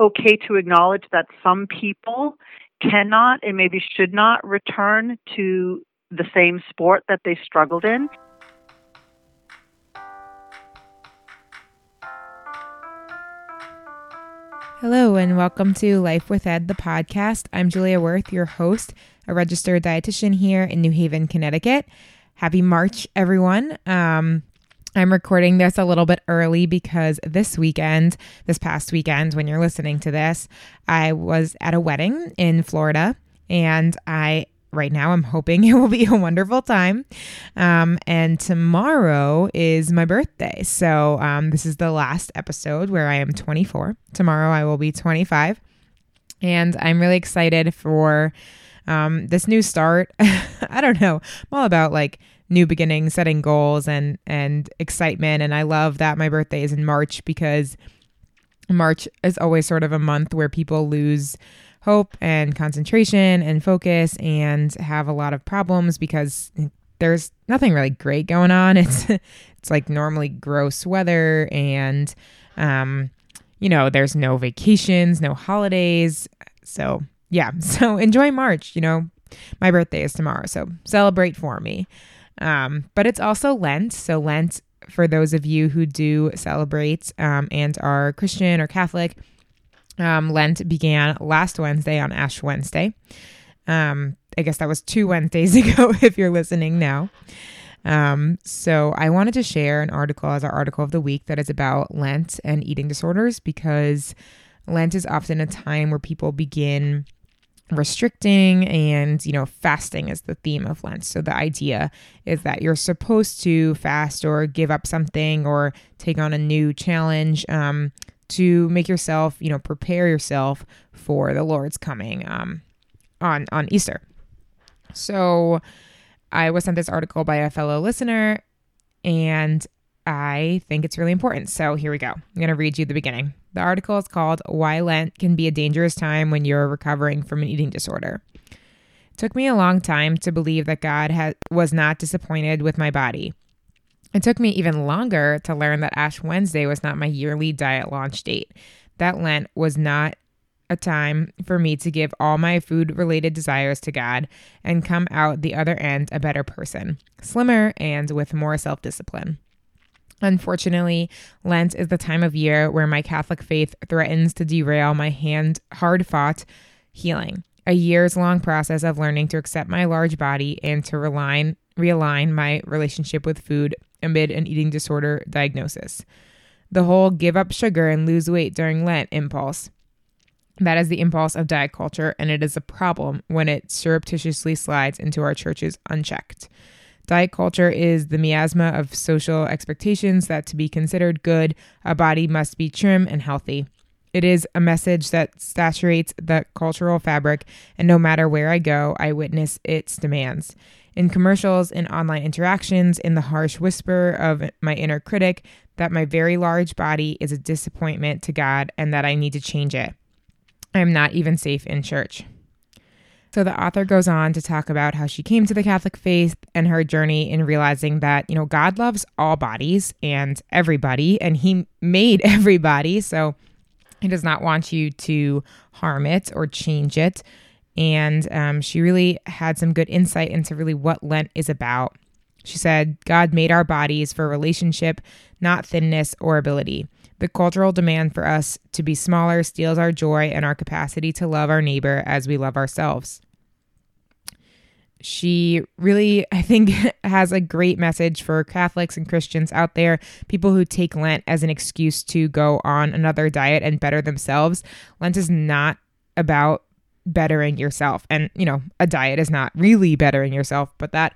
okay to acknowledge that some people cannot and maybe should not return to the same sport that they struggled in. Hello, and welcome to Life with Ed, the podcast. I'm Julia Worth, your host, a registered dietitian here in New Haven, Connecticut. Happy March, everyone. Um, I'm recording this a little bit early because this weekend, this past weekend, when you're listening to this, I was at a wedding in Florida and I right now i'm hoping it will be a wonderful time. Um, and tomorrow is my birthday. So um, this is the last episode where i am 24 tomorrow i will be 25 and i'm really excited for um, this new start. I don't know. I'm all about like new beginnings, setting goals and and excitement. And I love that my birthday is in March because March is always sort of a month where people lose hope and concentration and focus and have a lot of problems because there's nothing really great going on. It's it's like normally gross weather and um you know, there's no vacations, no holidays. So, yeah. So enjoy March, you know. My birthday is tomorrow, so celebrate for me. Um, but it's also Lent. So, Lent, for those of you who do celebrate um, and are Christian or Catholic, um, Lent began last Wednesday on Ash Wednesday. Um, I guess that was two Wednesdays ago if you're listening now. Um, so I wanted to share an article as our article of the week that is about Lent and eating disorders because Lent is often a time where people begin restricting and you know fasting is the theme of lent so the idea is that you're supposed to fast or give up something or take on a new challenge um, to make yourself you know prepare yourself for the lord's coming um, on on easter so i was sent this article by a fellow listener and I think it's really important. So here we go. I'm going to read you the beginning. The article is called Why Lent Can Be a Dangerous Time When You're Recovering from an Eating Disorder. It took me a long time to believe that God had, was not disappointed with my body. It took me even longer to learn that Ash Wednesday was not my yearly diet launch date. That Lent was not a time for me to give all my food related desires to God and come out the other end a better person, slimmer and with more self discipline. Unfortunately, Lent is the time of year where my Catholic faith threatens to derail my hand hard fought healing, a years long process of learning to accept my large body and to realign, realign my relationship with food amid an eating disorder diagnosis. The whole give up sugar and lose weight during Lent impulse. That is the impulse of diet culture, and it is a problem when it surreptitiously slides into our churches unchecked. Diet culture is the miasma of social expectations that to be considered good, a body must be trim and healthy. It is a message that saturates the cultural fabric, and no matter where I go, I witness its demands. In commercials, in online interactions, in the harsh whisper of my inner critic that my very large body is a disappointment to God and that I need to change it. I am not even safe in church. So the author goes on to talk about how she came to the Catholic faith and her journey in realizing that, you know, God loves all bodies and everybody, and He made everybody. So He does not want you to harm it or change it. And um, she really had some good insight into really what Lent is about. She said, God made our bodies for relationship, not thinness or ability. The cultural demand for us to be smaller steals our joy and our capacity to love our neighbor as we love ourselves. She really, I think, has a great message for Catholics and Christians out there, people who take Lent as an excuse to go on another diet and better themselves. Lent is not about bettering yourself. And, you know, a diet is not really bettering yourself, but that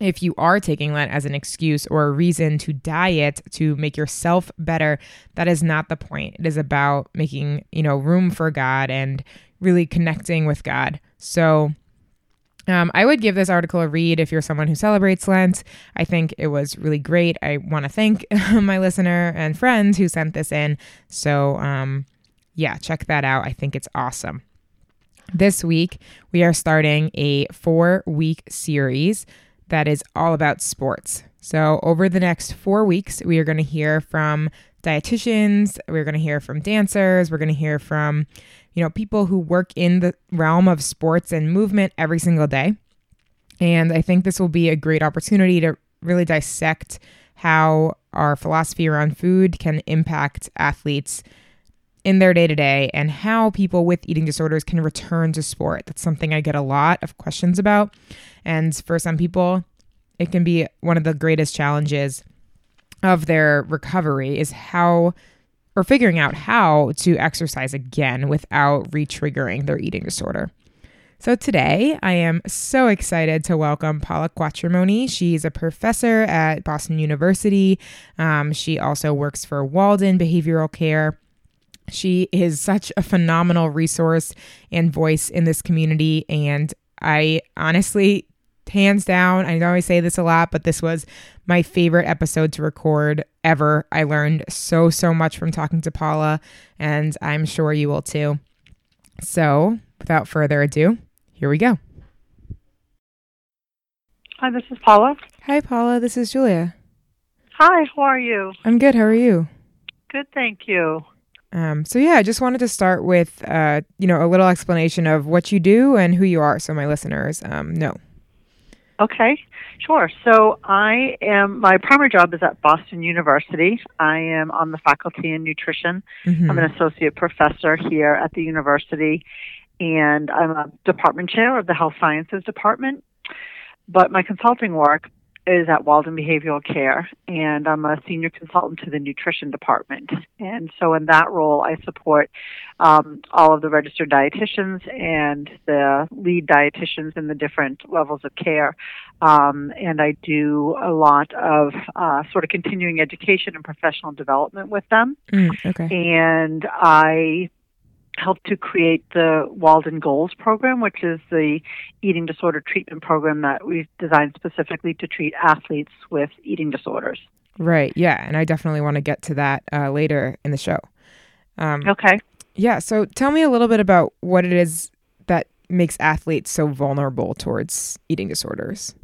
if you are taking Lent as an excuse or a reason to diet to make yourself better, that is not the point. It is about making, you know, room for God and really connecting with God. So, um, I would give this article a read if you're someone who celebrates Lent. I think it was really great. I want to thank my listener and friends who sent this in. So, um, yeah, check that out. I think it's awesome. This week, we are starting a four week series that is all about sports. So, over the next four weeks, we are going to hear from dietitians, we're going to hear from dancers, we're going to hear from, you know, people who work in the realm of sports and movement every single day. And I think this will be a great opportunity to really dissect how our philosophy around food can impact athletes in their day to day and how people with eating disorders can return to sport. That's something I get a lot of questions about. And for some people, it can be one of the greatest challenges of their recovery is how or figuring out how to exercise again without re-triggering their eating disorder. So today, I am so excited to welcome Paula Quatromoni. She's a professor at Boston University. Um, she also works for Walden Behavioral Care. She is such a phenomenal resource and voice in this community. And I honestly, hands down, I know I say this a lot, but this was my favorite episode to record ever. I learned so, so much from talking to Paula, and I'm sure you will too. So, without further ado, here we go. Hi, this is Paula. Hi, Paula. This is Julia. Hi, how are you? I'm good. How are you? Good, thank you. Um, so yeah, I just wanted to start with uh, you know a little explanation of what you do and who you are, so my listeners um, know. Okay, sure. So I am my primary job is at Boston University. I am on the faculty in nutrition. Mhm. I'm an associate professor here at the university, and I'm a department chair of the health sciences department. But my consulting work is at Walden Behavioral Care, and I'm a senior consultant to the nutrition department. And so, in that role, I support um, all of the registered dietitians and the lead dietitians in the different levels of care. Um, and I do a lot of uh, sort of continuing education and professional development with them Mm, okay. and I helped to create the Walden Goals program, which is the eating disorder treatment program that we've designed specifically to treat athletes with eating disorders. Right. Yeah, and I definitely want to get to that uh, later in the show. Um, Okay. Yeah. So tell me a little bit about what it is that makes athletes so vulnerable towards eating disorders.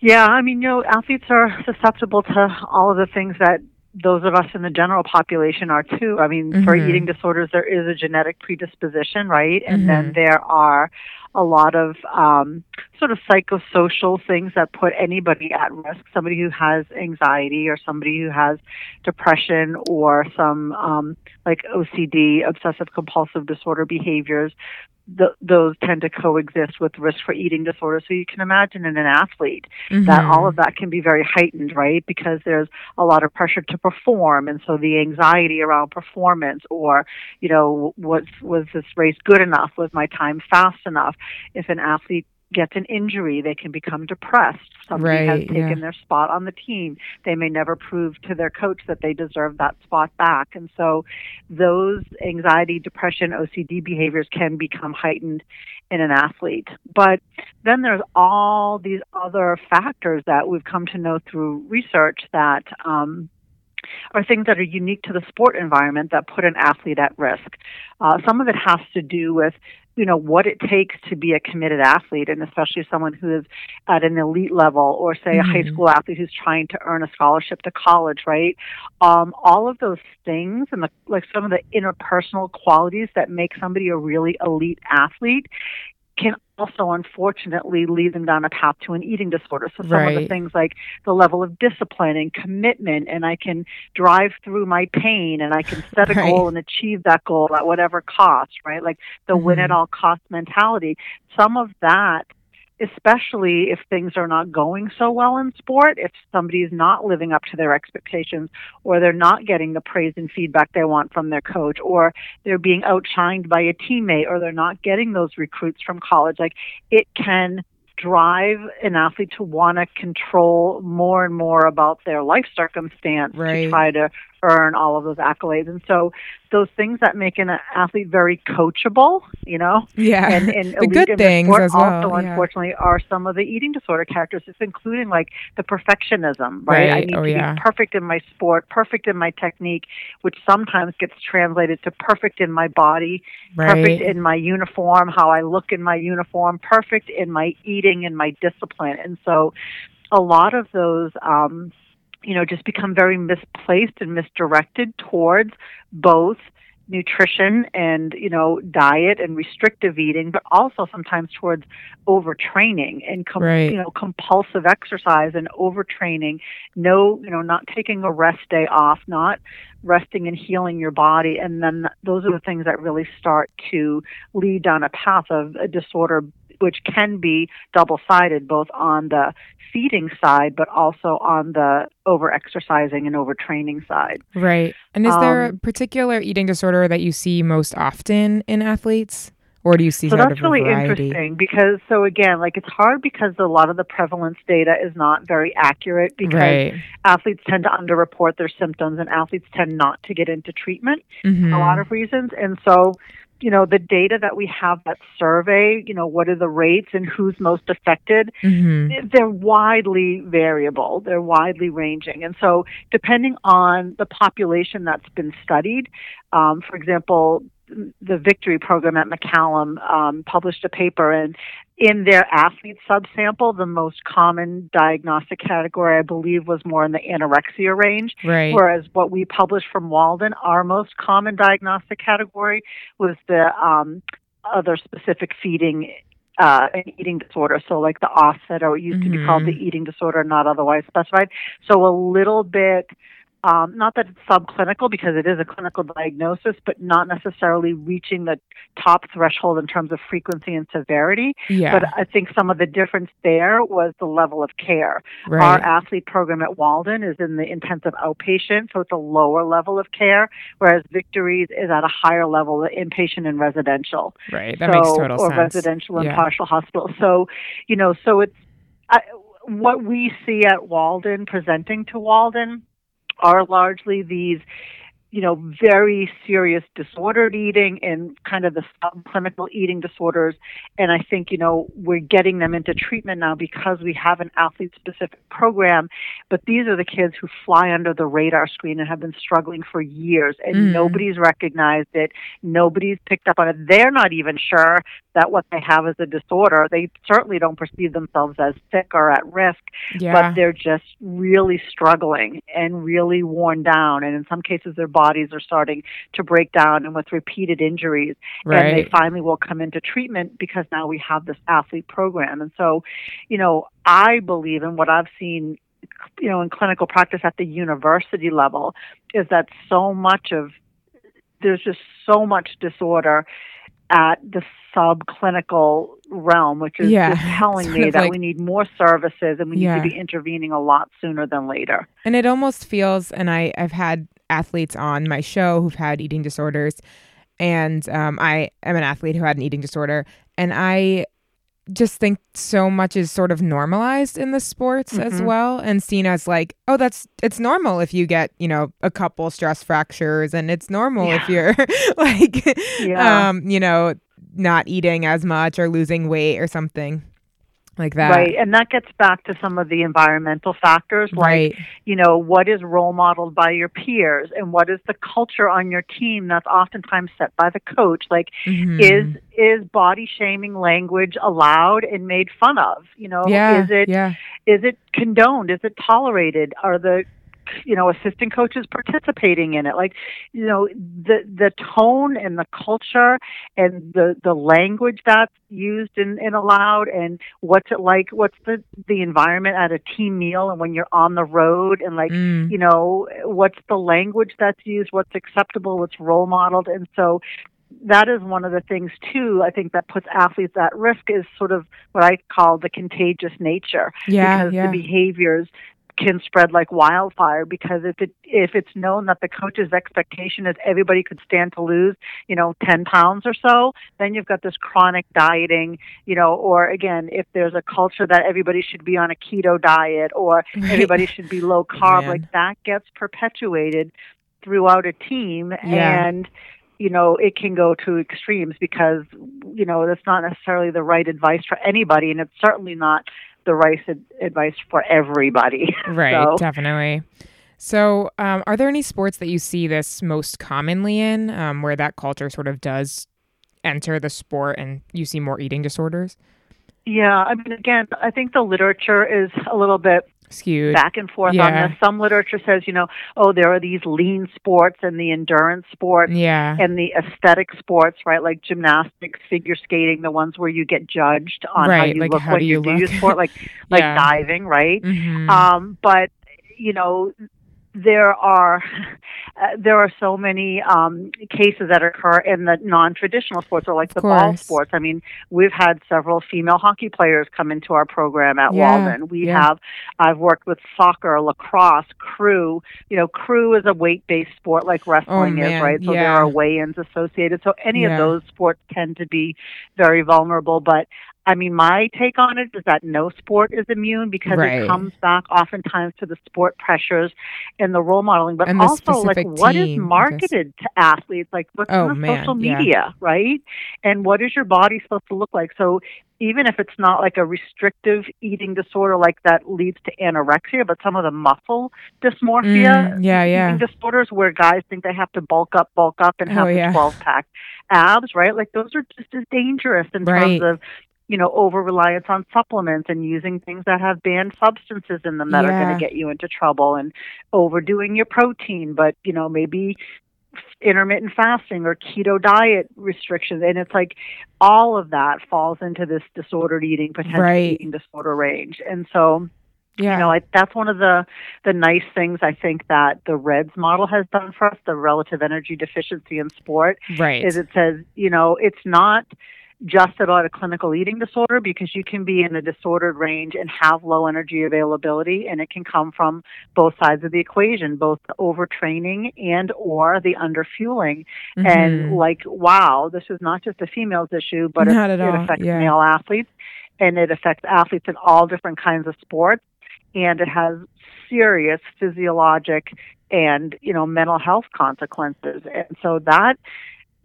Yeah, I mean, you know, athletes are susceptible to all of the things that those of us in the general population are too. I mean, for Mhm. eating disorders, there is a genetic predisposition, right? And Mhm. then there are a lot of um, sort of psychosocial things that put anybody at risk. Somebody who has anxiety, or somebody who has depression, or some um, like OCD, obsessive compulsive disorder behaviors. Th- those tend to coexist with risk for eating disorders. So you can imagine in an athlete that Mhm. all of that can be very heightened, right? Because there's a lot of pressure to perform, and so the anxiety around performance, or you know, was was this race good enough? Was my time fast enough? If an athlete gets an injury, they can become depressed. Somebody has Right, taken yeah. their spot on the team. They may never prove to their coach that they deserve that spot back, and so those anxiety, depression, OCD behaviors can become heightened in an athlete. But then there's all these other factors that we've come to know through research that um, are things that are unique to the sport environment that put an athlete at risk. Uh, some of it has to do with you know what it takes to be a committed athlete and especially someone who is at an elite level or say a high Mhm. school athlete who's trying to earn a scholarship to college right um, all of those things and the, like some of the interpersonal qualities that make somebody a really elite athlete can also unfortunately lead them down a path to an eating disorder. So some of the things like the level of discipline and commitment and I can drive through my pain and I can set a Right. goal and achieve that goal at whatever cost, right? Like the win Mhm. at all cost mentality. Some of that especially if things are not going so well in sport, if somebody is not living up to their expectations, or they're not getting the praise and feedback they want from their coach, or they're being outshined by a teammate, or they're not getting those recruits from college, like it can drive an athlete to want to control more and more about their life circumstance Right. to try to earn all of those accolades. And so those things that make an athlete very coachable, you know, Yeah. and, and the good in things sport as well. also yeah. unfortunately are some of the eating disorder characteristics including like the perfectionism right, i need Oh, to yeah. be perfect in my sport perfect in my technique which sometimes gets translated to perfect in my body perfect in my uniform how i look in my uniform perfect in my eating and my discipline and so a lot of those um you know, just become very misplaced and misdirected towards both nutrition and you know diet and restrictive eating but also sometimes towards overtraining and com- Right. you know compulsive exercise and overtraining no you know not taking a rest day off not resting and healing your body and then those are the things that really start to lead down a path of a disorder which can be double sided both on the feeding side but also on the over exercising and overtraining side Right. And is there a Um, particular eating disorder that you see most often in athletes? Or do you see so that's really variety? interesting because so again like it's hard because a lot of the prevalence data is not very accurate because Right. athletes tend to underreport their symptoms and athletes tend not to get into treatment Mhm. for a lot of reasons and so you know the data that we have that survey you know what are the rates and who's most affected Mhm. they're widely variable they're widely ranging and so depending on the population that's been studied um, for example the victory program at mccallum um, published a paper and in their athlete subsample the most common diagnostic category i believe was more in the anorexia range Right. Whereas what we published from Walden, our most common diagnostic category was the um, other specific feeding uh, and eating disorder. So, like the OSFED, or it used to be called the Mhm. eating disorder, not otherwise specified. So, a little bit. Um, not that it's subclinical because it is a clinical diagnosis, but not necessarily reaching the top threshold in terms of frequency and severity. yeah. But I think some of the difference there was the level of care. Our athlete program at Walden is in the intensive outpatient, so it's a lower level of care, whereas Victories is at a higher level, inpatient and residential. right. That so, makes total or sense. residential and Yeah. partial hospital. So, you know, so it's I, what we see at Walden presenting to Walden are largely these you know, very serious disordered eating and kind of the subclinical eating disorders. And I think, you know, we're getting them into treatment now because we have an athlete specific program. But these are the kids who fly under the radar screen and have been struggling for years and Mm. nobody's recognized it. Nobody's picked up on it. They're not even sure that what they have is a disorder. They certainly don't perceive themselves as sick or at risk Yeah. but they're just really struggling and really worn down and in some cases their bodies are starting to break down and with repeated injuries and they finally will come into treatment because now we have this athlete program and so you know i believe in what i've seen you know in clinical practice at the university level is that so much of there's just so much disorder at the subclinical realm, which is Yeah, telling sort me that like- we need more services and we Yeah. need to be intervening a lot sooner than later. And it almost feels, and I, I've had athletes on my show who've had eating disorders, and um, I am an athlete who had an eating disorder, and I just think so much is sort of normalized in the sports as Mhm. well and seen as like oh that's it's normal if you get you know a couple stress fractures and it's normal if you're like Yeah. um you know not eating as much or losing weight or something like that Right. And that gets back to some of the environmental factors like right you know, what is role modeled by your peers and what is the culture on your team that's oftentimes set by the coach? Like, Mhm. is is body shaming language allowed and made fun of? You know, yeah is it yeah is it condoned? Is it tolerated? Are the you know assistant coaches participating in it. Like you know the the tone and the culture and the the language that's used and, and allowed and what's it like what's the the environment at a team meal and when you're on the road and like Mm. you know what's the language that's used what's acceptable what's role modeled. And so that is one of the things too i think that puts athletes at risk is sort of what i call the contagious nature. Yeah because yeah. the behaviors can spread like wildfire because if it if it's known that the coach's expectation is everybody could stand to lose you know 10 pounds or so then you've got this chronic dieting you know or again if there's a culture that everybody should be on a keto diet or Right. everybody should be low carb Man. like that gets perpetuated throughout a team Yeah. and you know it can go to extremes because you know that's not necessarily the right advice for anybody and it's certainly not the right ad- advice for everybody Right, So- definitely. So, um, are there any sports that you see this most commonly in, um, where that culture sort of does enter the sport, and you see more eating disorders? yeah i mean again i think the literature is a little bit skewed back and forth Yeah. on this. Some literature says, you know, oh, there are these lean sports and the endurance sports yeah and the aesthetic sports, right? Like gymnastics, figure skating, the ones where you get judged on how you like look how when do you, you do your sport, like like Yeah. diving, right? Mhm. Um, but you know, there are uh, there are so many um, cases that occur in the non-traditional sports, or like the ball sports. I mean, we've had several female hockey players come into our program at Yeah, Walden. We yeah. have I've worked with soccer, lacrosse, crew. You know, crew is a weight-based sport like wrestling is, Oh, man, right? So there are weigh-ins associated. So any Yeah. of those sports tend to be very vulnerable, but I mean, my take on it is that no sport is immune because Right. it comes back oftentimes to the sport pressures and the role modeling, but And also like specific what is team, marketed to athletes, like what's Oh, on man, social yeah. media, right? And what is your body supposed to look like? So even if it's not like a restrictive eating disorder like that leads to anorexia, but some of the muscle dysmorphia Mm, yeah, yeah. eating disorders where guys think they have to bulk up, bulk up, and have Oh, yeah. the 12 pack abs, right? Like those are just as dangerous in Right. terms of, you know, over reliance on supplements and using things that have banned substances in them that are going to get you into trouble and overdoing your protein, but, you know, maybe intermittent fasting or keto diet restrictions. And it's like all of that falls into this disordered eating potential Right. eating disorder range. And so yeah. you know, I, that's one of the the nice things I think that the RED-S model has done for us, the relative energy deficiency in sport, right. is it says, you know, it's not just about a clinical eating disorder because you can be in a disordered range and have low energy availability and it can come from both sides of the equation both the overtraining and or the underfueling and Mhm. like wow this is not just a females issue but it, it affects yeah. male athletes and it affects athletes in all different kinds of sports and it has serious physiologic and you know mental health consequences and so that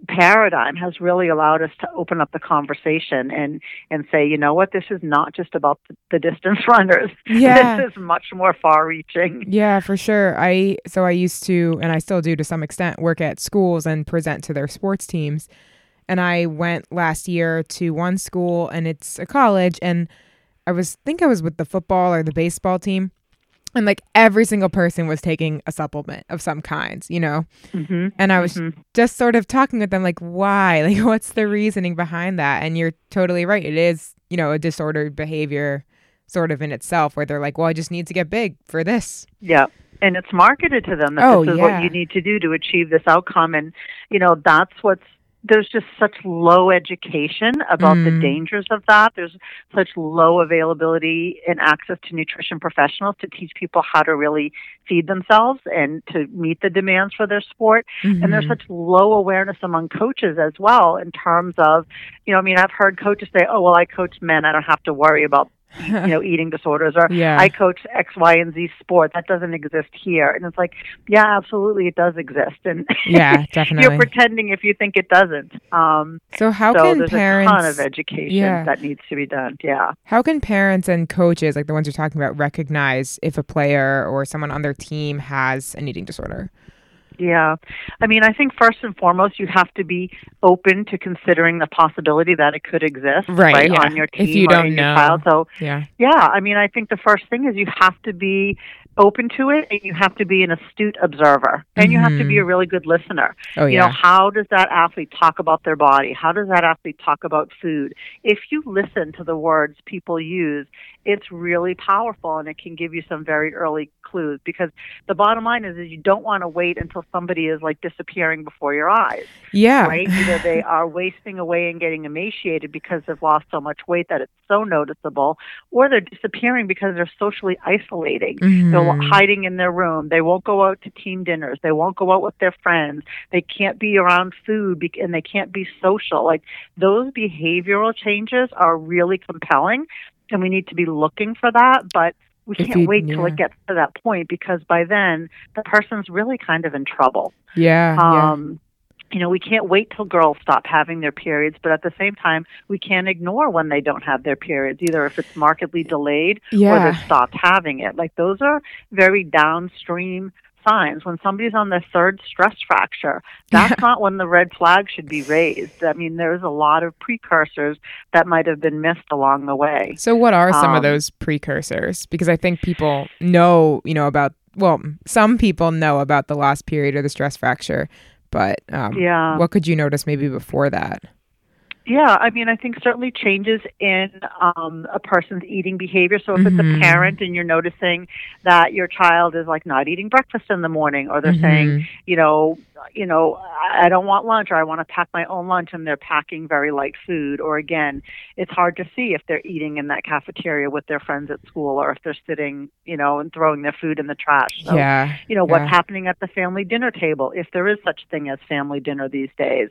paradigm has really allowed us to open up the conversation and and say you know what this is not just about the, the distance runners Yeah. this is much more far reaching Yeah, for sure. I so I used to and I still do to some extent work at schools and present to their sports teams. And I went last year to one school and it's a college and I was think I was with the football or the baseball team and like every single person was taking a supplement of some kind, you know. hmm And I was Mhm. just sort of talking with them like why? Like what's the reasoning behind that? And you're totally right. It is, you know, a disordered behavior sort of in itself where they're like, "Well, I just need to get big for this." Yeah. And it's marketed to them that Oh, this is yeah. what you need to do to achieve this outcome. And, you know, that's what's, there's just such low education about the Mm. dangers of that. There's such low availability and access to nutrition professionals to teach people how to really feed themselves and to meet the demands for their sport. And there's Mhm. such low awareness among coaches as well in terms of, you know, I mean, I've heard coaches say, oh, well, I coach men. I don't have to worry about, you know, eating disorders or yeah. I coach X, Y, and Z sport. That doesn't exist here. And it's like, yeah, absolutely, it does exist. And yeah, definitely. you're pretending if you think it doesn't. Um, so how so can there's parents a ton of education Yeah. that needs to be done. Yeah. how can parents and coaches, like the ones you're talking about, recognize if a player or someone on their team has an eating disorder? Yeah. I mean, I think first and foremost, you have to be open to considering the possibility that it could exist Right, yeah. on your team If you or don't in know. your child. So, Yeah. Yeah, I mean, I think the first thing is you have to be open to it and you have to be an astute observer and you have to be a mm-hmm. really good listener. Oh you yeah. know, how does that athlete talk about their body? How does that athlete talk about food? If you listen to the words people use, it's really powerful and it can give you some very early clues because the bottom line is, is you don't want to wait until somebody is like disappearing before your eyes yeah. right? Either they are wasting away and getting emaciated because they've lost so much weight that it's so noticeable, or they're disappearing because they're socially isolating. They're Mhm. hiding in their room. They won't go out to team dinners. They won't go out with their friends. They can't be around food and they can't be social. Like those behavioral changes are really compelling, and we need to be looking for that. But we If can't you- wait till yeah. it gets to that point because by then the person's really kind of in trouble Yeah. yeah. um, you know, we can't wait till girls stop having their periods, but at the same time, we can't ignore when they don't have their periods, either if it's markedly delayed yeah. or they've stopped having it. Like those are very downstream signs. When somebody's on their third stress fracture, that's not when the red flag should be raised. I mean, there's a lot of precursors that might have been missed along the way. So, what are some Um, of those precursors? Because I think people know, you know, about, well, some people know about the lost period or the stress fracture, but um, Yeah. what could you notice maybe before that? Yeah, I mean, I think certainly changes in um, a person's eating behavior. So if it's Mhm. a parent and you're noticing that your child is like not eating breakfast in the morning, or they're saying, Mhm. you know, you know, I don't want lunch, or I want to pack my own lunch, and they're packing very light food. Or again, it's hard to see if they're eating in that cafeteria with their friends at school, or if they're sitting, you know, and throwing their food in the trash. So, yeah. you know what's happening at the family dinner table if there is such thing as family dinner these days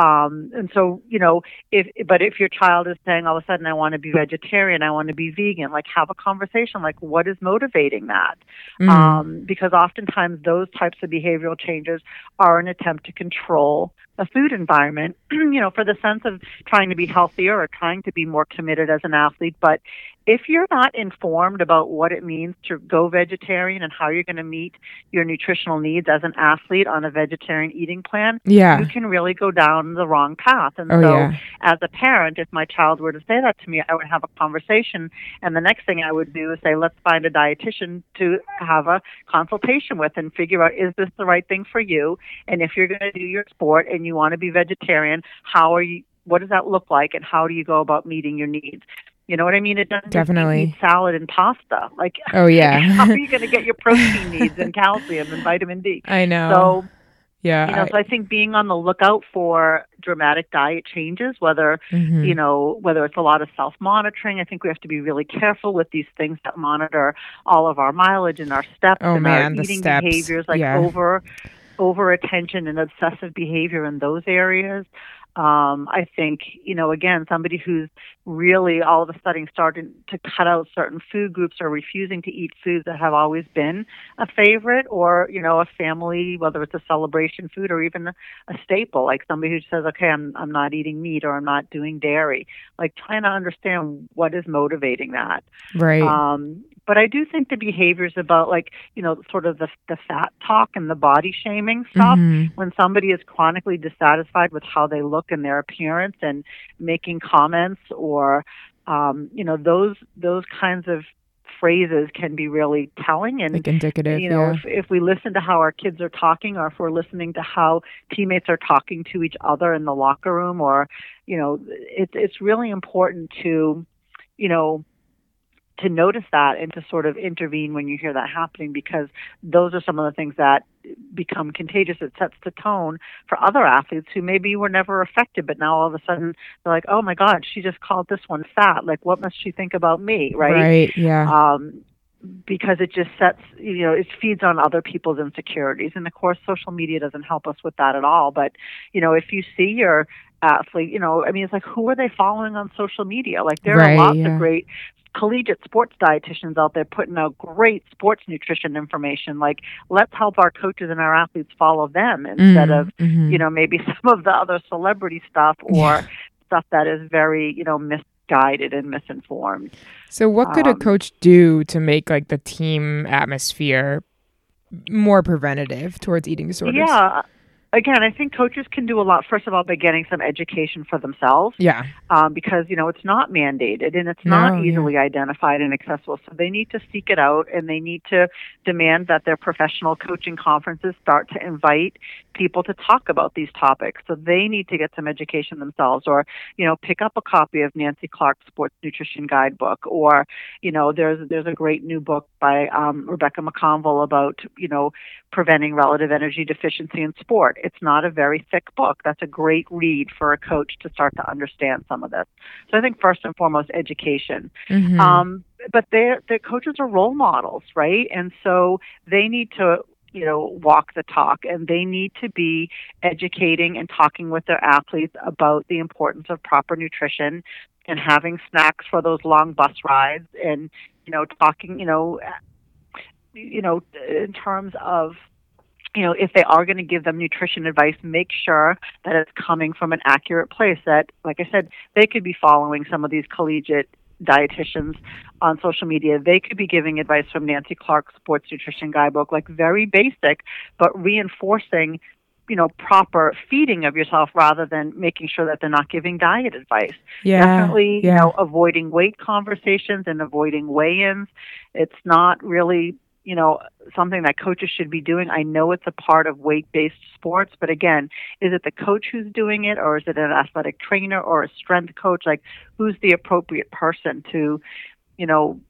um and so you know if but if your child is saying all of a sudden i want to be vegetarian i want to be vegan like have a conversation like what is motivating that Mhm. um, because oftentimes those types of behavioral changes are an attempt to control a food environment, you know, for the sense of trying to be healthier or trying to be more committed as an athlete. But if you're not informed about what it means to go vegetarian and how you're going to meet your nutritional needs as an athlete on a vegetarian eating plan, yeah. you can really go down the wrong path. And Oh, so, yeah. as a parent, if my child were to say that to me, I would have a conversation. And the next thing I would do is say, let's find a dietitian to have a consultation with and figure out is this the right thing for you? And if you're going to do your sport and you want to be vegetarian, how are you? What does that look like, and how do you go about meeting your needs? You know what I mean? It doesn't Definitely. salad and pasta. Like, Oh, yeah. how are you going to get your protein needs and calcium and vitamin D? I know. So yeah. you know, I- so I think being on the lookout for dramatic diet changes, whether mhm. you know whether it's a lot of self monitoring, I think we have to be really careful with these things that monitor all of our mileage and our steps Oh, and man, our eating behaviors, like Yeah. over over attention and obsessive behavior in those areas. Um, I think, you know, again, somebody who's really all of a sudden starting to cut out certain food groups or refusing to eat foods that have always been a favorite or, you know, a family, whether it's a celebration food or even a staple, like somebody who says, okay, I'm, I'm not eating meat or I'm not doing dairy, like trying to understand what is motivating that. right. Um, but I do think the behaviors about like, you know, sort of the, the fat talk and the body shaming stuff Mhm. when somebody is chronically dissatisfied with how they look and their appearance and making comments or um, you know those those kinds of phrases can be really telling and Like indicative. you know yeah. if, if we listen to how our kids are talking or if we're listening to how teammates are talking to each other in the locker room or you know it's it's really important to you know to notice that and to sort of intervene when you hear that happening because those are some of the things that become contagious. It sets the tone for other athletes who maybe were never affected, but now all of a sudden they're like, oh my God, she just called this one fat. Like, what must she think about me? Right. Right. Yeah. Um, because it just sets, you know, it feeds on other people's insecurities. And of course, social media doesn't help us with that at all. But, you know, if you see your athlete, you know, I mean, it's like, who are they following on social media? Like, there Right, are lots yeah. of great collegiate sports dietitians out there putting out great sports nutrition information. Like, let's help our coaches and our athletes follow them instead Mm, of, mhm. you know, maybe some of the other celebrity stuff or Yeah. stuff that is very, you know, misguided and misinformed. So, what could a Um, coach do to make like the team atmosphere more preventative towards eating disorders? Yeah. Again, I think coaches can do a lot, first of all, by getting some education for themselves Yeah. um, because, you know, it's not mandated and it's No, not yeah. easily identified and accessible. So they need to seek it out and they need to demand that their professional coaching conferences start to invite people to talk about these topics. So they need to get some education themselves or, you know, pick up a copy of Nancy Clark's Sports Nutrition Guidebook or, you know, there's there's a great new book by um, Rebecca McConville about, you know, preventing relative energy deficiency in sport. It's not a very thick book. That's a great read for a coach to start to understand some of this. So I think first and foremost, education. Mhm. Um, but their their coaches are role models, right? And so they need to you know walk the talk and they need to be educating and talking with their athletes about the importance of proper nutrition and having snacks for those long bus rides and you know talking you know you know in terms of you know, if they are going to give them nutrition advice, make sure that it's coming from an accurate place. That, like I said, they could be following some of these collegiate dietitians on social media, they could be giving advice from Nancy Clark's Sports Nutrition Guidebook, like very basic, but reinforcing you know proper feeding of yourself rather than making sure that they're not giving diet advice Yeah. definitely yeah. you know avoiding weight conversations and avoiding weigh-ins it's not really you know something that coaches should be doing i know it's a part of weight-based sports but again is it the coach who's doing it or is it an athletic trainer or a strength coach like who's the appropriate person to you know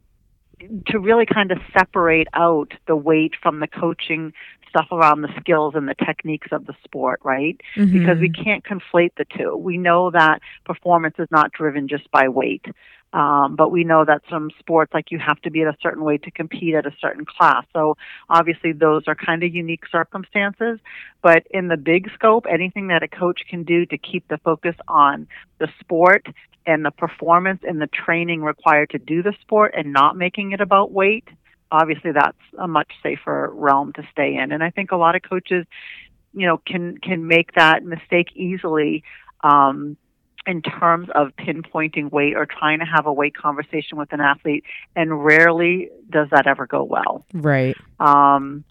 to really kind of separate out the weight from the coaching stuff around the skills and the techniques of the sport, right? Mm-hmm. Because we can't conflate the two. We know that performance is not driven just by weight. Um, but we know that some sports, like you have to be at a certain weight to compete at a certain class. So obviously, those are kind of unique circumstances. But in the big scope, anything that a coach can do to keep the focus on the sport and the performance and the training required to do the sport and not making it about weight, obviously that's a much safer realm to stay in. And I think a lot of coaches, you know, can can make that mistake easily. Um, in terms of pinpointing weight or trying to have a weight conversation with an athlete, and rarely does that ever go well. right. Um,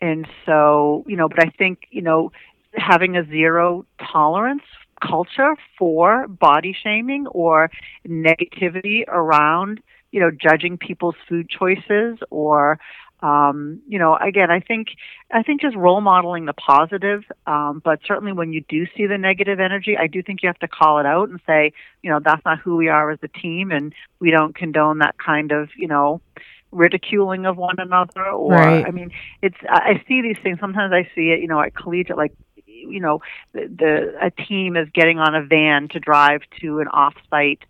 and so, you know, but I think, you know, having a zero tolerance culture for body shaming or negativity around, you know, judging people's food choices or, um, you know, again, I think, I think just role modeling the positive, um, but certainly when you do see the negative energy, I do think you have to call it out and say, you know, that's not who we are as a team, and we don't condone that kind of, you know, ridiculing of one another or Right. i mean it's i see these things sometimes i see it you know at collegiate like you know the, the a team is getting on a van to drive to an off-site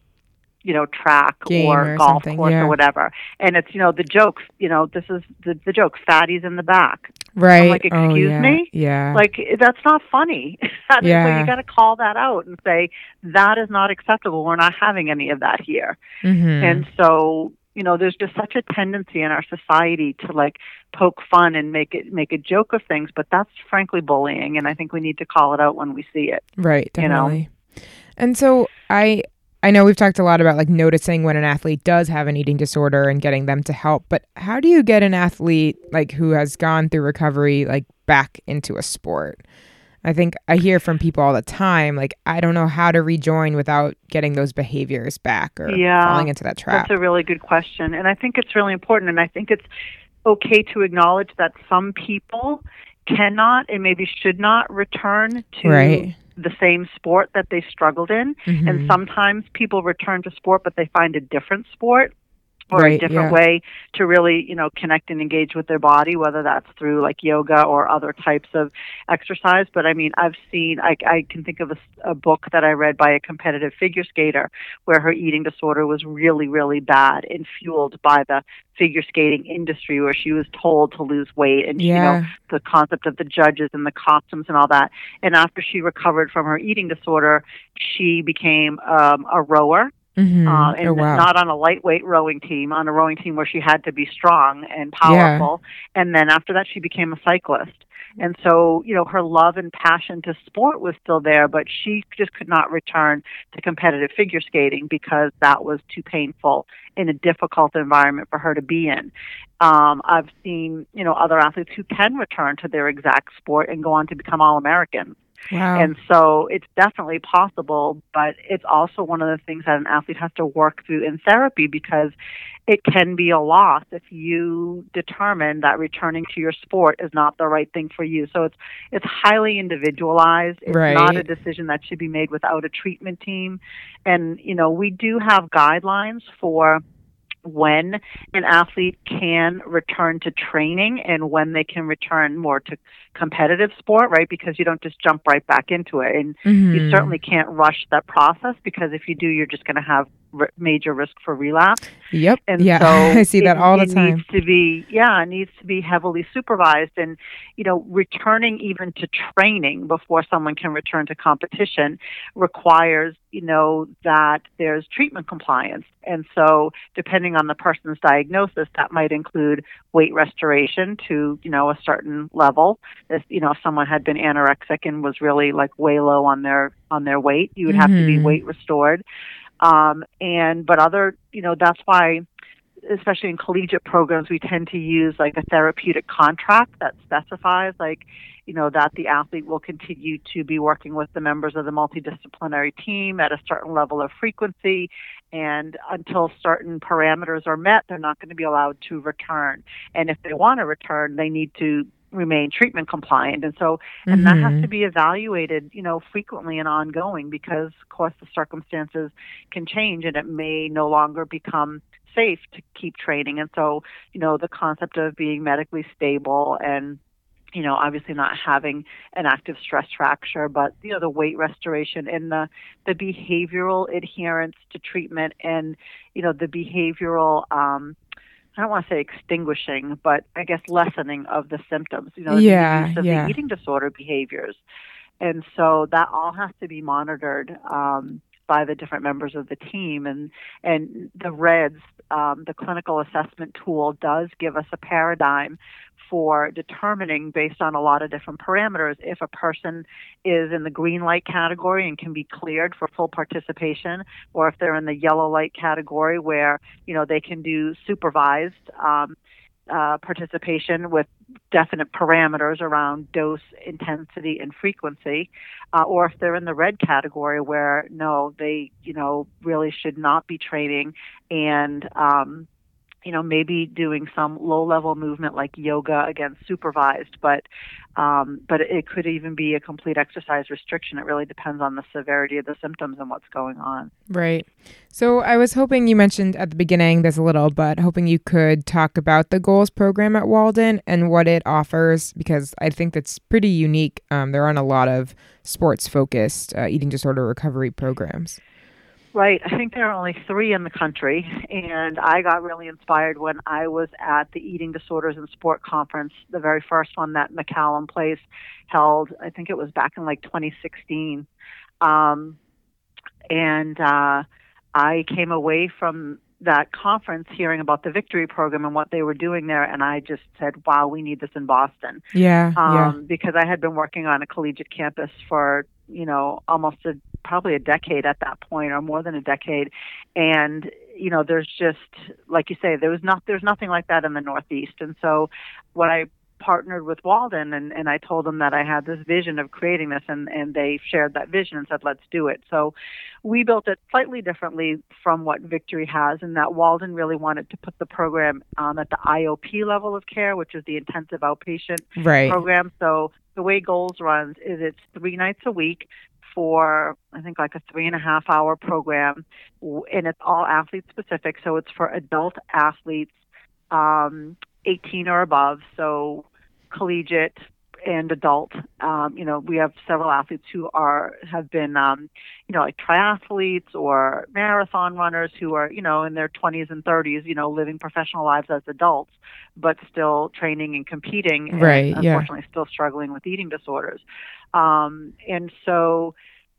you know track Game or, or golf course yeah. or whatever and it's you know the jokes you know this is the the joke fatties in the back Right. like, oh, "Excuse yeah. me?" Yeah. like that's not funny That is- so Yeah. you got to call that out and say that is not acceptable we're not having any of that here Mhm. and so, you know, there's just such a tendency in our society to like poke fun and make it make a joke of things, but that's frankly bullying and I think we need to call it out when we see it. Right, you know? And so I I know we've talked a lot about like noticing when an athlete does have an eating disorder and getting them to help, but how do you get an athlete like who has gone through recovery like back into a sport? I think I hear from people all the time like I don't know how to rejoin without getting those behaviors back or Yeah, falling into that trap. That's a really good question. And I think it's really important and I think it's okay to acknowledge that some people cannot and maybe should not return to Right. The same sport that they struggled in. Mhm. And sometimes people return to sport, but they find a different sport or Right, a different yeah. way to really, you know, connect and engage with their body, whether that's through like yoga or other types of exercise. But I mean, I've seen, I, I can think of a book that I read by a competitive figure skater where her eating disorder was really, really bad and fueled by the figure skating industry where she was told to lose weight and, you know, the concept of the judges and the costumes and all that. And after she recovered from her eating disorder, she became um, a rower, Mhm. uh, and oh wow. not on a lightweight rowing team, on a rowing team where she had to be strong and powerful. And then after that, she became a cyclist. And so, you know, her love and passion to sport was still there, but she just could not return to competitive figure skating because that was too painful in a difficult environment for her to be in. Um, I've seen, you know, other athletes who can return to their exact sport and go on to become All Americans. Wow. And so it's definitely possible, but it's also one of the things that an athlete has to work through in therapy because it can be a loss if you determine that returning to your sport is not the right thing for you. So it's it's highly individualized. It's not a decision that should be made without a treatment team. And you know, we do have guidelines for when an athlete can return to training and when they can return more to competitive sport, right? Because you don't just jump right back into it. And you Mhm. certainly can't rush that process because if you do, you're just going to have r- major risk for relapse. Yep. And yeah. so I see that it- all the it time. needs to be, yeah, it needs to be heavily supervised. And, you know, returning even to training before someone can return to competition requires, you know, that there's treatment compliance. And so, depending on the person's diagnosis, that might include weight restoration to, you know, a certain level. If, you know, if someone had been anorexic and was really like way low on their on their weight, you would have to be Mhm. weight restored Um, and but other, you know, that's why especially in collegiate programs, we tend to use like a therapeutic contract that specifies like, you know, that the athlete will continue to be working with the members of the multidisciplinary team at a certain level of frequency. And until certain parameters are met, they're not going to be allowed to return. And if they want to return, they need to remain treatment compliant and so and mm-hmm. that has to mm-hmm. be evaluated you know frequently and ongoing because of course the circumstances can change and it may no longer become safe to keep training. And so, you know, the concept of being medically stable and you know, obviously not having an active stress fracture, but you know, the weight restoration and the the behavioral adherence to treatment and you know, the behavioral um I don't want to say extinguishing, but I guess lessening of the symptoms, you know, yeah, the use of yeah. the eating disorder behaviors. And so that all has to be monitored. Um, by the different members of the team. And, and the RED-S, um, the clinical assessment tool, does give us a paradigm for determining based on a lot of different parameters if a person is in the green light category and can be cleared for full participation or if they're in the yellow light category where you know they can do supervised um, uh, participation with definite parameters around dose, intensity, and frequency, uh, or if they're in the red category where no, they you know really should not be training and um, you know, maybe doing some low level movement like yoga, again, supervised, but, um, but it could even be a complete exercise restriction. It really depends on the severity of the symptoms and what's going on. Right. So I was hoping you mentioned at the beginning this a little, but hoping you could talk about the goals program at Walden and what it offers because I think that's pretty unique. Um, there aren't a lot of sports focused uh, eating disorder recovery programs. Right. I think there are only three in the country. And I got really inspired when I was at the Eating Disorders and Sport Conference, the very first one that McCallum Place held. I think it was back in like 2016. Um, and uh, I came away from that conference hearing about the victory program and what they were doing there and i just said wow we need this in boston yeah, um, yeah. because i had been working on a collegiate campus for you know almost a probably a decade at that point or more than a decade and you know there's just like you say there was not there's nothing like that in the northeast and so when i partnered with Walden and, and I told them that I had this vision of creating this and, and they shared that vision and said, let's do it. So we built it slightly differently from what Victory has in that Walden really wanted to put the program um, at the IOP level of care, which is the intensive outpatient right. program. So the way Goals runs is it's three nights a week for I think like a three and a half hour program, and it's all athlete specific. So it's for adult athletes, um, 18 or above. So collegiate and adult. Um, you know, we have several athletes who are have been, um, you know, like triathletes or marathon runners who are, you know, in their 20s and 30s, you know, living professional lives as adults, but still training and competing. Right. And unfortunately, yeah. still struggling with eating disorders. Um, and so,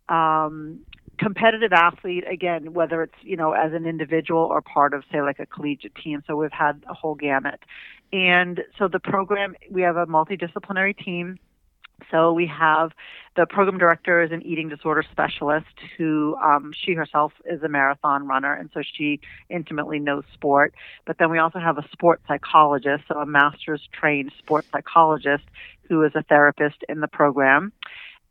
um, competitive athlete again whether it's you know as an individual or part of say like a collegiate team. So we've had a whole gamut. And so the program we have a multidisciplinary team. So we have the program director is an eating disorder specialist who um, she herself is a marathon runner, and so she intimately knows sport. But then we also have a sports psychologist, so a master's trained sports psychologist who is a therapist in the program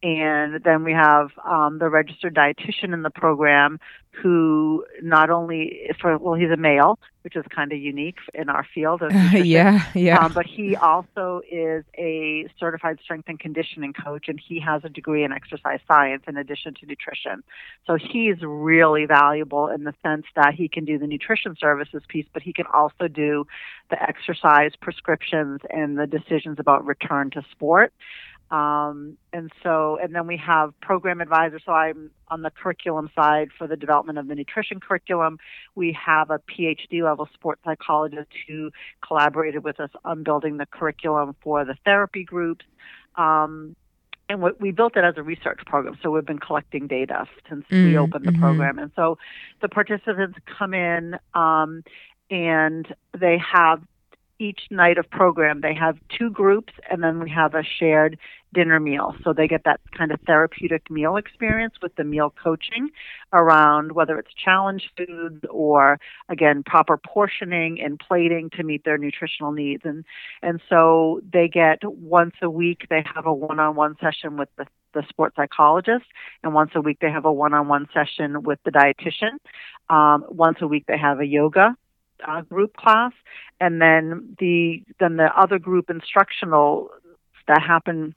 and then we have um, the registered dietitian in the program who not only for well he's a male which is kind of unique in our field of yeah yeah. um, but he also is a certified strength and conditioning coach and he has a degree in exercise science in addition to nutrition. So he's really valuable in the sense that he can do the nutrition services piece but he can also do the exercise prescriptions and the decisions about return to sport um, and so, and then we have program advisors. So I'm on the curriculum side for the development of the nutrition curriculum. We have a PhD level sports psychologist who collaborated with us on building the curriculum for the therapy groups. Um, and we built it as a research program, so we've been collecting data since mm, we opened the mm-hmm. program. And so the participants come in um, and they have each night of program, they have two groups, and then we have a shared dinner meal. So they get that kind of therapeutic meal experience with the meal coaching around whether it's challenge foods or again proper portioning and plating to meet their nutritional needs. And and so they get once a week they have a one-on-one session with the the sports psychologist, and once a week they have a one-on-one session with the dietitian. Um, once a week they have a yoga uh, group class, and then the then the other group instructional that happen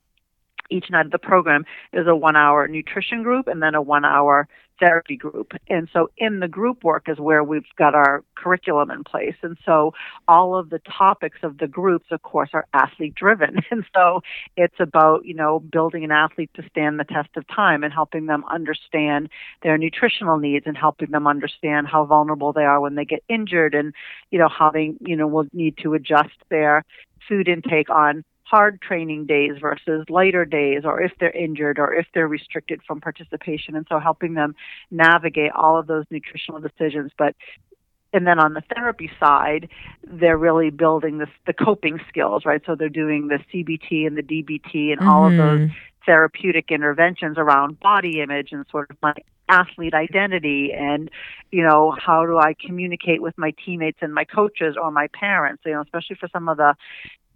each night of the program is a one hour nutrition group and then a one hour therapy group. And so in the group work is where we've got our curriculum in place. And so all of the topics of the groups, of course, are athlete driven. And so it's about, you know, building an athlete to stand the test of time and helping them understand their nutritional needs and helping them understand how vulnerable they are when they get injured and, you know, how they, you know, will need to adjust their food intake on hard training days versus lighter days, or if they're injured or if they're restricted from participation. And so helping them navigate all of those nutritional decisions. But and then on the therapy side, they're really building this, the coping skills, right? So they're doing the CBT and the DBT and mm-hmm. all of those mm-hmm. therapeutic interventions around body image and sort of my athlete identity and you know how do i communicate with my teammates and my coaches or my parents you know especially for some of the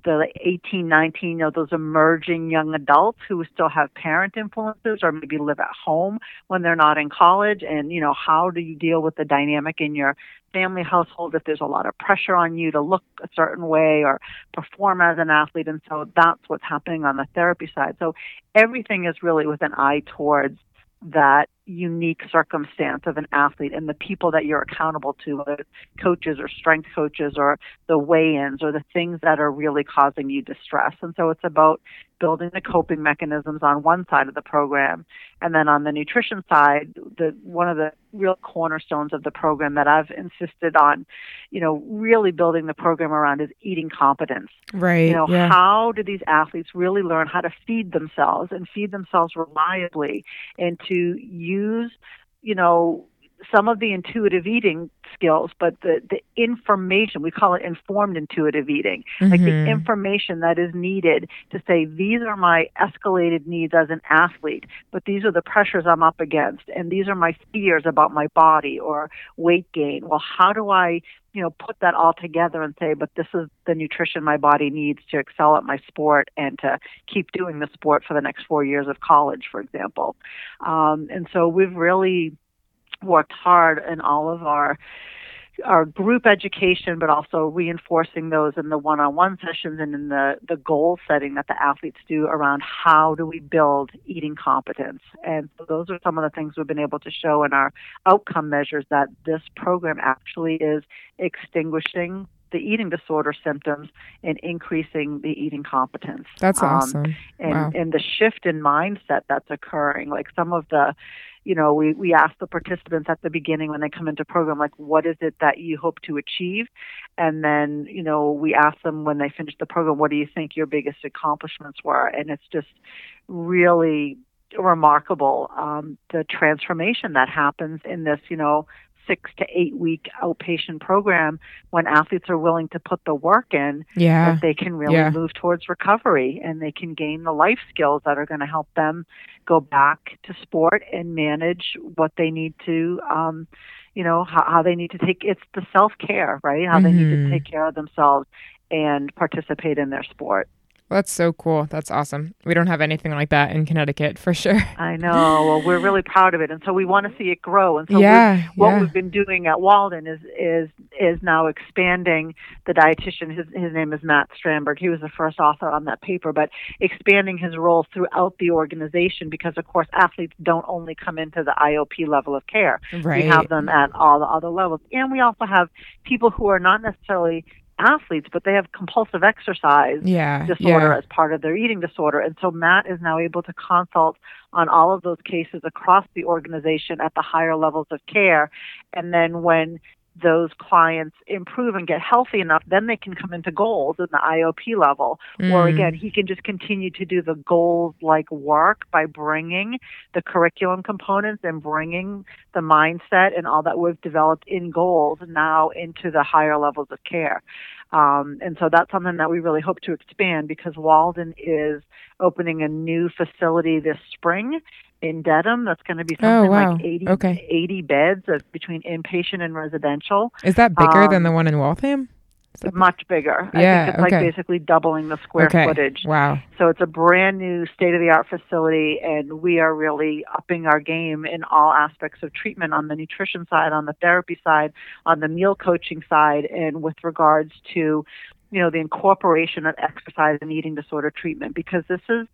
the 18, 19, you know, those emerging young adults who still have parent influences or maybe live at home when they're not in college. And, you know, how do you deal with the dynamic in your family household if there's a lot of pressure on you to look a certain way or perform as an athlete? And so that's what's happening on the therapy side. So everything is really with an eye towards that unique circumstance of an athlete and the people that you're accountable to, whether it's coaches or strength coaches or the weigh ins or the things that are really causing you distress. And so it's about building the coping mechanisms on one side of the program. And then on the nutrition side, the one of the real cornerstones of the program that I've insisted on, you know, really building the program around is eating competence. Right. You know, yeah. how do these athletes really learn how to feed themselves and feed themselves reliably and to use, you know, some of the intuitive eating skills, but the, the information, we call it informed intuitive eating, mm-hmm. like the mm-hmm. information that is needed to say, these are my escalated needs as an athlete, but these are the pressures I'm up against, and these are my fears about my body or weight gain. Well, how do I, you know, put that all together and say, but this is the nutrition my body needs to excel at my sport and to keep doing the sport for the next four years of college, for example. Um, and so we've really worked hard in all of our our group education, but also reinforcing those in the one-on-one sessions and in the, the goal setting that the athletes do around how do we build eating competence. And so those are some of the things we've been able to show in our outcome measures that this program actually is extinguishing the eating disorder symptoms and increasing the eating competence. That's um, awesome. And, wow. and the shift in mindset that's occurring, like some of the you know, we, we ask the participants at the beginning when they come into program, like, what is it that you hope to achieve? And then, you know, we ask them when they finish the program, what do you think your biggest accomplishments were? And it's just really remarkable um, the transformation that happens in this, you know, six to eight week outpatient program when athletes are willing to put the work in yeah that they can really yeah. move towards recovery and they can gain the life skills that are going to help them go back to sport and manage what they need to um you know how, how they need to take it's the self care right how mm-hmm. they need to mm-hmm. take care of themselves and participate in their sport well, that's so cool. That's awesome. We don't have anything like that in Connecticut for sure. I know. Well, we're really proud of it, and so we want to see it grow. And so yeah, what yeah. we've been doing at Walden is is is now expanding the dietitian. His his name is Matt Strandberg. He was the first author on that paper, but expanding his role throughout the organization because, of course, athletes don't only come into the IOP level of care. Right. We have them at all the other levels, and we also have people who are not necessarily athletes, but they have compulsive exercise yeah, disorder yeah. as part of their eating disorder. And so Matt is now able to consult on all of those cases across the organization at the higher levels of care. And then when those clients improve and get healthy enough, then they can come into goals in the IOP level. Mm. Or again, he can just continue to do the goals like work by bringing the curriculum components and bringing the mindset and all that we've developed in goals now into the higher levels of care. Um, and so that's something that we really hope to expand because Walden is opening a new facility this spring in Dedham. That's going to be something oh, wow. like 80, okay. 80 beds of, between inpatient and residential. Is that bigger um, than the one in Waltham? much bigger. Yeah, I think it's okay. like basically doubling the square okay. footage. Wow. So it's a brand new state of the art facility and we are really upping our game in all aspects of treatment on the nutrition side, on the therapy side, on the meal coaching side and with regards to you know the incorporation of exercise and eating disorder treatment because this is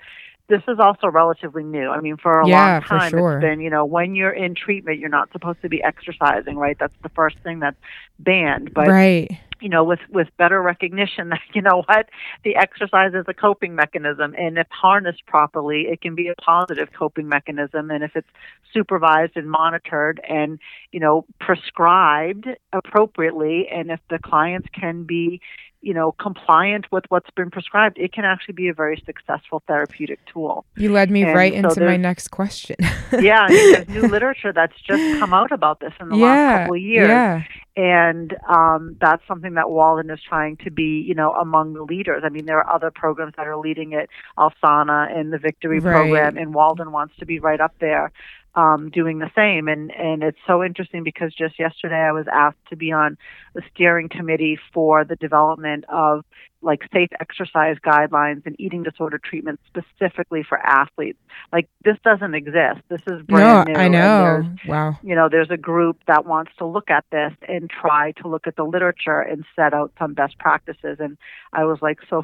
this is also relatively new. I mean, for a yeah, long time, sure. it's been, you know, when you're in treatment, you're not supposed to be exercising, right? That's the first thing that's banned. But, right. you know, with, with better recognition that, you know what, the exercise is a coping mechanism. And if harnessed properly, it can be a positive coping mechanism. And if it's supervised and monitored and, you know, prescribed appropriately, and if the clients can be, you know, compliant with what's been prescribed, it can actually be a very successful therapeutic tool. You led me and right so into my next question. yeah, I mean, there's new literature that's just come out about this in the yeah, last couple of years. Yeah. And um, that's something that Walden is trying to be, you know, among the leaders. I mean, there are other programs that are leading it, Alsana and the Victory right. program, and Walden wants to be right up there um, doing the same. And and it's so interesting because just yesterday I was asked to be on the steering committee for the development of like safe exercise guidelines and eating disorder treatment specifically for athletes. Like this doesn't exist. This is brand no, new. I know. Wow. You know, there's a group that wants to look at this and try to look at the literature and set out some best practices. And I was like so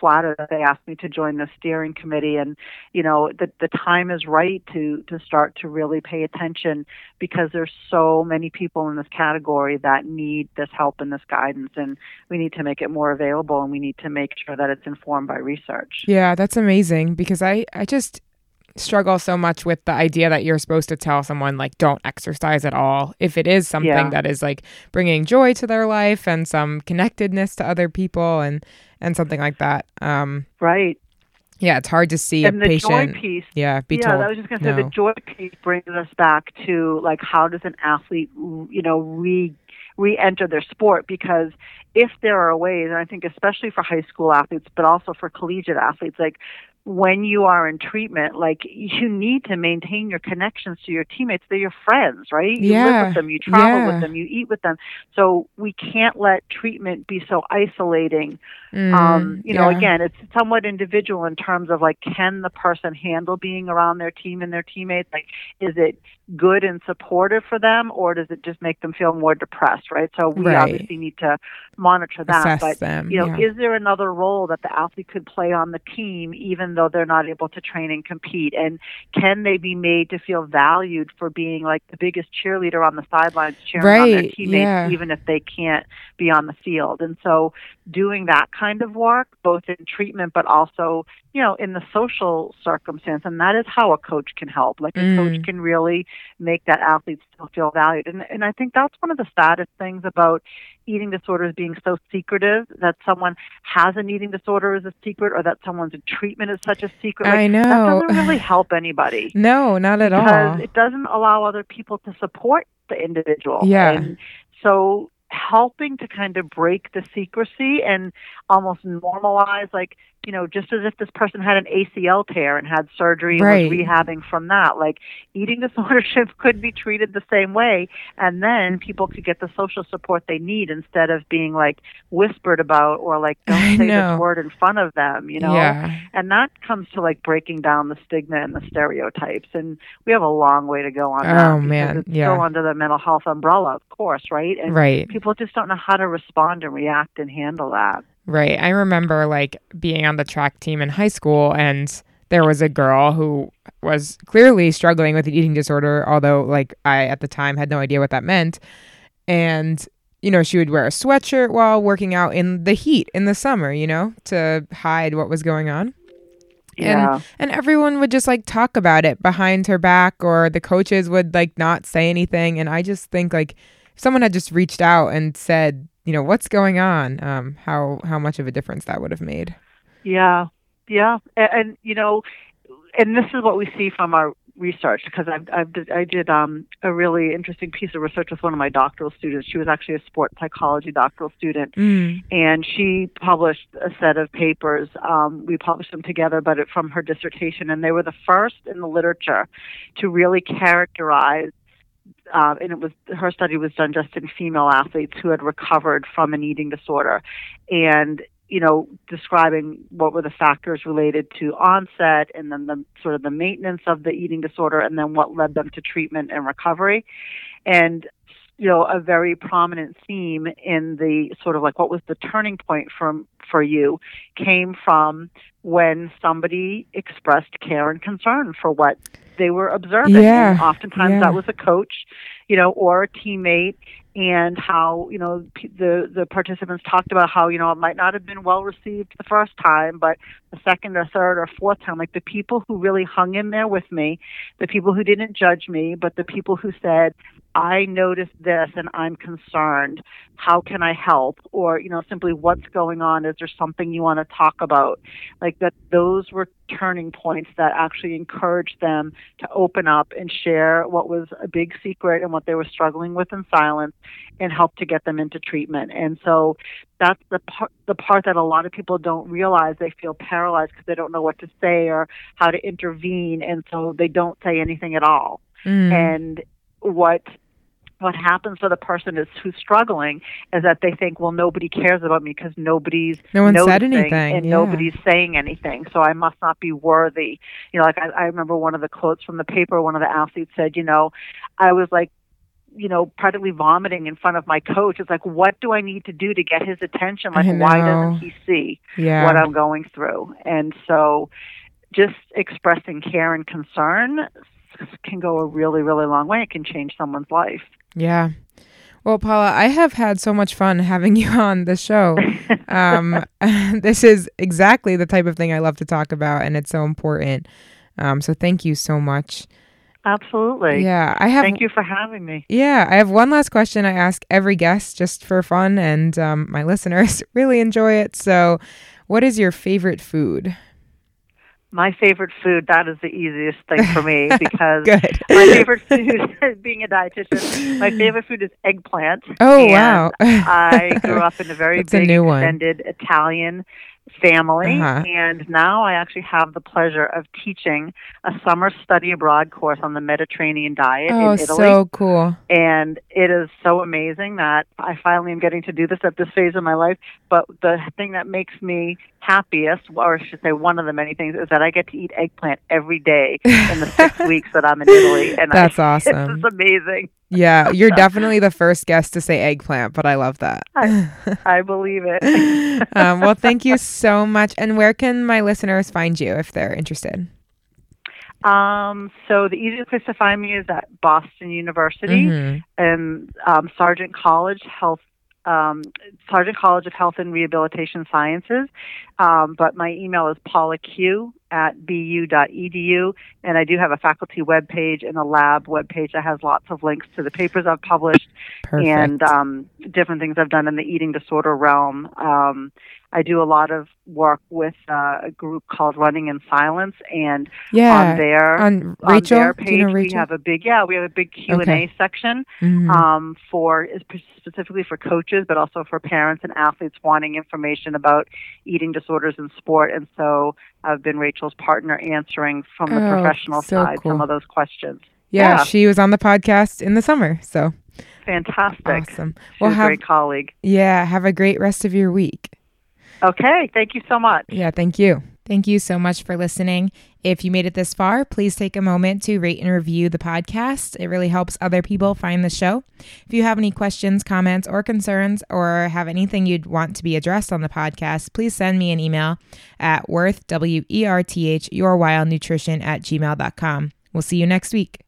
flattered that they asked me to join the steering committee and you know the the time is right to to start to really pay attention because there's so many people in this category that need this help and this guidance and we need to make it more available and we need to make sure that it's informed by research. Yeah, that's amazing because I I just struggle so much with the idea that you're supposed to tell someone like don't exercise at all if it is something yeah. that is like bringing joy to their life and some connectedness to other people and and something like that. Um right. yeah it's hard to see and a the patient. joy piece yeah be yeah told. I was just going to say the joy piece brings us back to like how does an athlete you know re re-enter their sport? Because if there are ways and i think especially for high school athletes but also for collegiate athletes like when you are in treatment, like you need to maintain your connections to your teammates. They're your friends, right? You yeah. live with them, you travel yeah. with them, you eat with them. So we can't let treatment be so isolating. Mm, um, you yeah. know, again, it's somewhat individual in terms of like, can the person handle being around their team and their teammates? Like, is it good and supportive for them, or does it just make them feel more depressed? Right. So we right. obviously need to monitor that. Assess but them, you know, yeah. is there another role that the athlete could play on the team, even though they're not able to train and compete? And can they be made to feel valued for being like the biggest cheerleader on the sidelines, cheering right. on their teammates, yeah. even if they can't be on the field? And so, doing that kind of work, both in treatment but also, you know, in the social circumstance, and that is how a coach can help. Like a Mm. coach can really make that athlete still feel valued. And and I think that's one of the saddest things about eating disorders being so secretive that someone has an eating disorder is a secret or that someone's treatment is such a secret. Like, I know. That doesn't really help anybody. no, not at because all. it doesn't allow other people to support the individual. Yeah. And so helping to kind of break the secrecy and almost normalize like you know just as if this person had an ACL tear and had surgery and Right. was rehabbing from that like eating disordership could be treated the same way and then people could get the social support they need instead of being like whispered about or like don't say this word in front of them you know Yeah. and that comes to like breaking down the stigma and the stereotypes and we have a long way to go on that Oh, because man, it's yeah. still under the mental health umbrella of course right and Right. people just don't know how to respond and react and handle that Right. I remember like being on the track team in high school and there was a girl who was clearly struggling with an eating disorder, although like I at the time had no idea what that meant. And you know, she would wear a sweatshirt while working out in the heat in the summer, you know, to hide what was going on. yeah And and everyone would just like talk about it behind her back or the coaches would like not say anything and I just think like someone had just reached out and said, you know, what's going on, um, how how much of a difference that would have made. Yeah, yeah, and, and you know, and this is what we see from our research because I've, I've I did um, a really interesting piece of research with one of my doctoral students. She was actually a sports psychology doctoral student, mm. and she published a set of papers. Um, we published them together, but it, from her dissertation, and they were the first in the literature to really characterize. Uh, and it was her study was done just in female athletes who had recovered from an eating disorder, and you know, describing what were the factors related to onset and then the sort of the maintenance of the eating disorder and then what led them to treatment and recovery. And you know, a very prominent theme in the sort of like what was the turning point from for you came from when somebody expressed care and concern for what they were observing. Yeah. And oftentimes yeah. that was a coach, you know, or a teammate and how you know the the participants talked about how you know it might not have been well received the first time but the second or third or fourth time like the people who really hung in there with me the people who didn't judge me but the people who said I noticed this and I'm concerned. How can I help? Or, you know, simply what's going on? Is there something you want to talk about? Like that, those were turning points that actually encouraged them to open up and share what was a big secret and what they were struggling with in silence and help to get them into treatment. And so that's the part, the part that a lot of people don't realize. They feel paralyzed because they don't know what to say or how to intervene. And so they don't say anything at all. Mm. And what what happens for the person is who's struggling is that they think, well, nobody cares about me because nobody's no one said anything, and yeah. nobody's saying anything, so I must not be worthy. You know, like I, I remember one of the quotes from the paper. One of the athletes said, you know, I was like you know, practically vomiting in front of my coach. It's like, what do I need to do to get his attention? Like, why doesn't he see Yeah. what I'm going through? And so, just expressing care and concern can go a really, really long way. It can change someone's life. Yeah. Well, Paula, I have had so much fun having you on the show. Um, this is exactly the type of thing I love to talk about, and it's so important. Um, so thank you so much. Absolutely. Yeah, I have. Thank you for having me. Yeah, I have one last question I ask every guest just for fun, and um, my listeners really enjoy it. So, what is your favorite food? My favorite food, that is the easiest thing for me because my favorite food, being a dietitian, my favorite food is eggplant. Oh, And wow. I grew up in a very That's a big, new one. extended Italian family, Uh-huh. and now I actually have the pleasure of teaching a summer study abroad course on the Mediterranean diet Oh, in Italy. so cool. and it is so amazing that I finally am getting to do this at this phase of my life. But the thing that makes me happiest, or I should say one of the many things, is that I get to eat eggplant every day in the six weeks that I'm in Italy. And That's I, awesome. It's amazing. Yeah, you're definitely the first guest to say eggplant, but I love that. I believe it. um, well, thank you so much. And where can my listeners find you if they're interested? Um, so the easiest place to find me is at Boston University Mhm. and um, Sargent College Health. Um, Sargent College of Health and Rehabilitation Sciences, um, but my email is paula q at bu.edu, and I do have a faculty webpage and a lab webpage that has lots of links to the papers I've published Perfect. and um, different things I've done in the eating disorder realm. I do a lot of work with uh, a group called Running in Silence, and yeah. on their on on Rachel, their page you know we have a big yeah we have a big Q and A section Mhm. um, for specifically for coaches, but also for parents and athletes wanting information about eating disorders in sport. And so I've been Rachel's partner answering from the Oh, professional so side cool. some of those questions. yeah, yeah. she was on the podcast in the summer. So Fantastic. awesome. She's Well, a great colleague. yeah, have a great rest of your week. Okay, thank you so much. Yeah, thank you. Thank you so much for listening. If you made it this far, please take a moment to rate and review the podcast. It really helps other people find the show. If you have any questions, comments, or concerns, or have anything you'd want to be addressed on the podcast, please send me an email at worth, W E R T H, your wild nutrition at gmail.com. We'll see you next week.